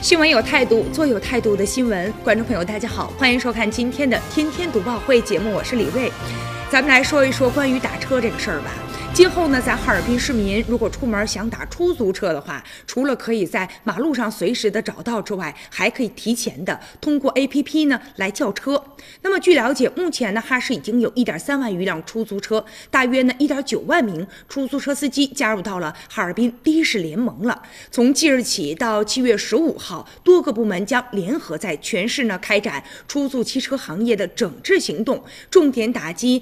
新闻有态度，做有态度的新闻。观众朋友，大家好，欢迎收看今天的天天读报会节目，我是李卫。咱们来说一说关于打车这个事儿吧。今后呢，咱哈尔滨市民如果出门想打出租车的话，除了可以在马路上随时的找到之外，还可以提前的通过 APP 呢来叫车。那么据了解，目前呢哈市已经有一点三万余辆出租车，大约呢一点九万名出租车司机加入到了哈尔滨的士联盟了。从即日起到七月十五号，多个部门将联合在全市呢开展出租汽车行业的整治行动，重点打击。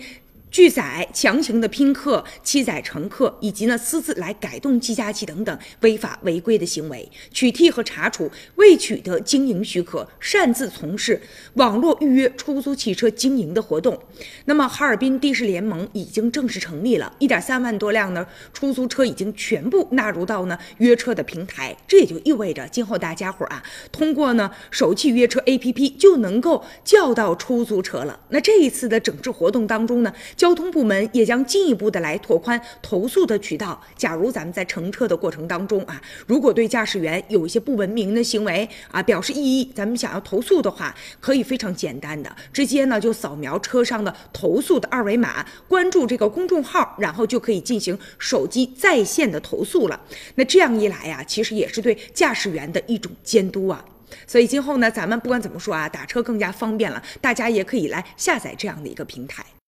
拒载、强行的拼客、欺载乘客，以及呢私自来改动计价器等等违法违规的行为，取缔和查处未取得经营许可、擅自从事网络预约出租汽车经营的活动。那么，哈尔滨的士联盟已经正式成立了，一点三万多辆呢出租车已经全部纳入到呢约车的平台，这也就意味着今后大家伙啊，通过呢手机约车 APP 就能够叫到出租车了。那这一次的整治活动当中呢，交通部门也将进一步的来拓宽投诉的渠道。假如咱们在乘车的过程当中啊，如果对驾驶员有一些不文明的行为啊表示异议，咱们想要投诉的话，可以非常简单的直接呢就扫描车上的投诉的二维码，关注这个公众号，然后就可以进行手机在线的投诉了。那这样一来呀，其实也是对驾驶员的一种监督啊。所以今后呢，咱们不管怎么说啊，打车更加方便了，大家也可以来下载这样的一个平台。